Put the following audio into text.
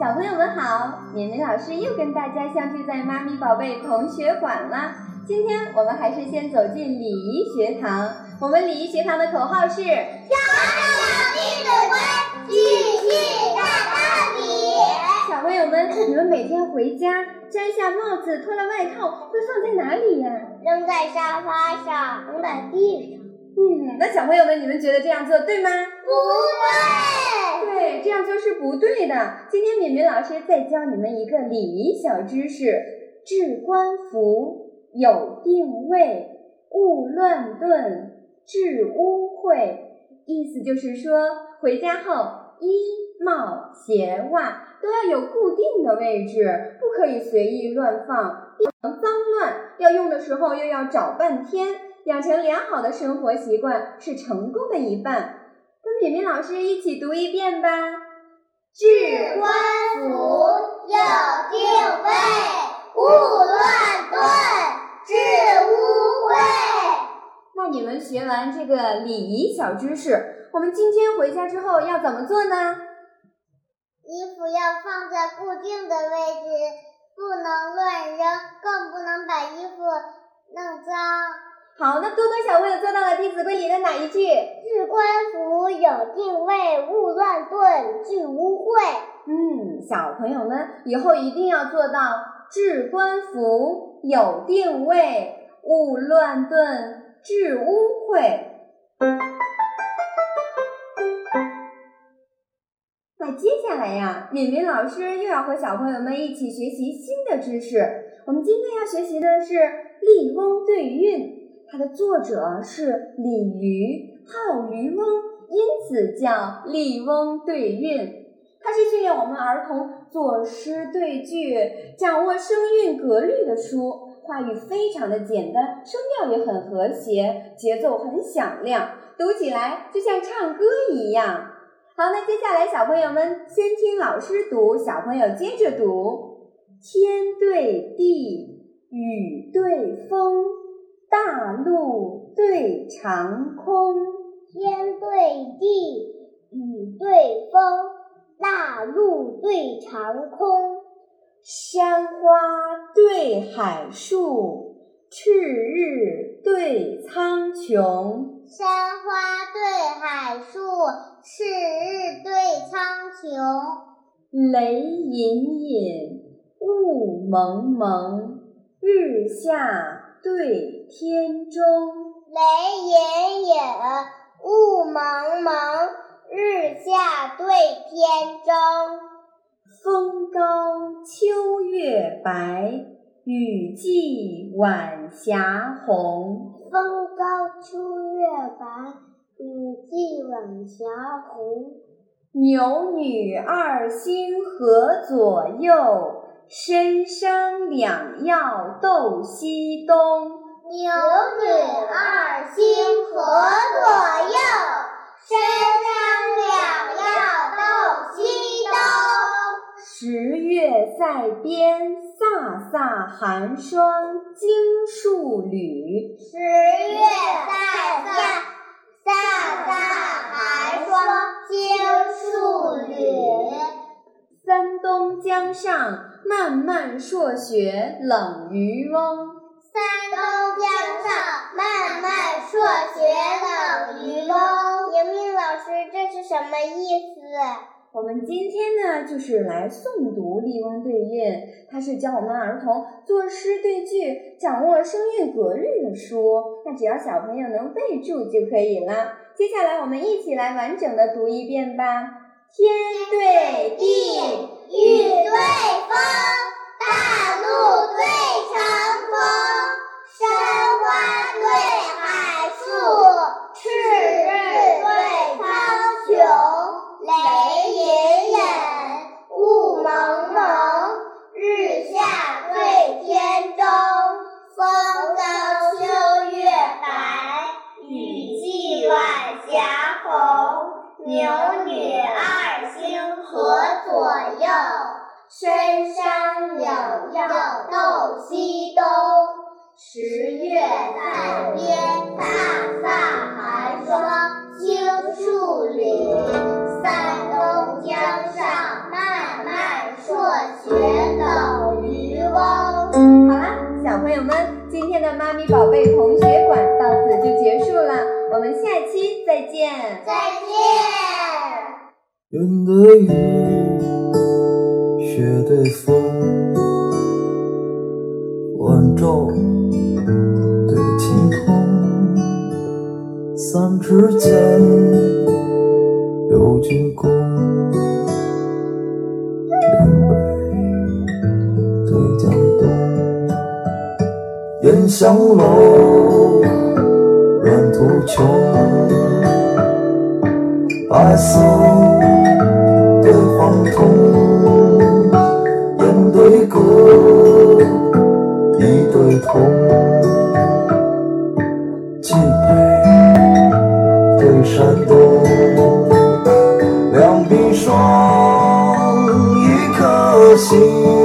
小朋友们好，绵绵老师又跟大家相聚在妈咪宝贝同学馆啦。今天我们还是先走进礼仪学堂。我们礼仪学堂的口号是：小小弟子规，继续大道理。小朋友们，你们每天回家摘下帽子，脱了外套，会放在哪里呀？扔在沙发上，扔在地上。嗯，那小朋友们，你们觉得这样做对吗？不对，对，这样做是不对的。今天敏敏老师再教你们一个礼仪小知识：置冠服，有定位，勿乱顿，致污秽。意思就是说，回家后衣帽鞋袜都要有固定的位置，不可以随意乱放，脏乱。要用的时候又要找半天。养成良好的生活习惯是成功的一半。跟敏敏老师一起读一遍吧。置冠服，有定位，勿乱顿，致污秽。那你们学完这个礼仪小知识，我们今天回家之后要怎么做呢？衣服要放在固定的位置，不能乱扔，更不能把衣服弄脏。好，那多多小朋友做到了《弟子规》里的哪一句？置冠服，有定位，勿乱顿，致污秽。嗯，小朋友们以后一定要做到置冠服，有定位，勿乱顿，致污秽。那接下来呀，敏敏老师又要和小朋友们一起学习新的知识。我们今天要学习的是笠翁对韵。它的作者是李渔，号渔翁，因此叫《笠翁对韵》。它是训练我们儿童作诗对句、掌握声韵格律的书。话语非常的简单，声调也很和谐，节奏很响亮，读起来就像唱歌一样。好，那接下来小朋友们先听老师读，小朋友接着读：天对地，雨对风。大陆对长空，天对地，雨对风，大陆对长空，山花对海树，赤日对苍穹。山花对海树，赤日对苍穹。雷隐隐，雾蒙蒙，日下。对天中，雷隐隐，雾蒙蒙，日下对天中。风高秋月白，雨霁晚霞红。风高秋月白，雨霁晚霞红。牛女二星河左右。参商两曜斗西东，牛女二星河左右，参商两曜斗西东。十月塞边，飒飒寒霜惊戍旅。十月塞边，飒飒寒霜惊戍旅。三冬江上。漫漫朔雪冷渔翁，山东江上漫漫朔雪冷渔翁。明明老师，这是什么意思？我们今天呢，就是来诵读《笠翁对韵》，它是教我们儿童作诗对句、掌握声韵格律的书。那只要小朋友能背住就可以了。接下来，我们一起来完整的读一遍吧。天对地。雨对风，大陆对参商两曜斗西东。十月在边，飒飒寒霜惊戍旅。三冬江上漫漫。学等渔翁。好啦，小朋友们，今天的妈咪宝贝同学馆到此就结束了，我们下期再见。再见。云对雨，雪对风，晚照对晴空，三尺剑，六钧弓，岭北对江东，烟香楼，远途穷。白色双一颗心。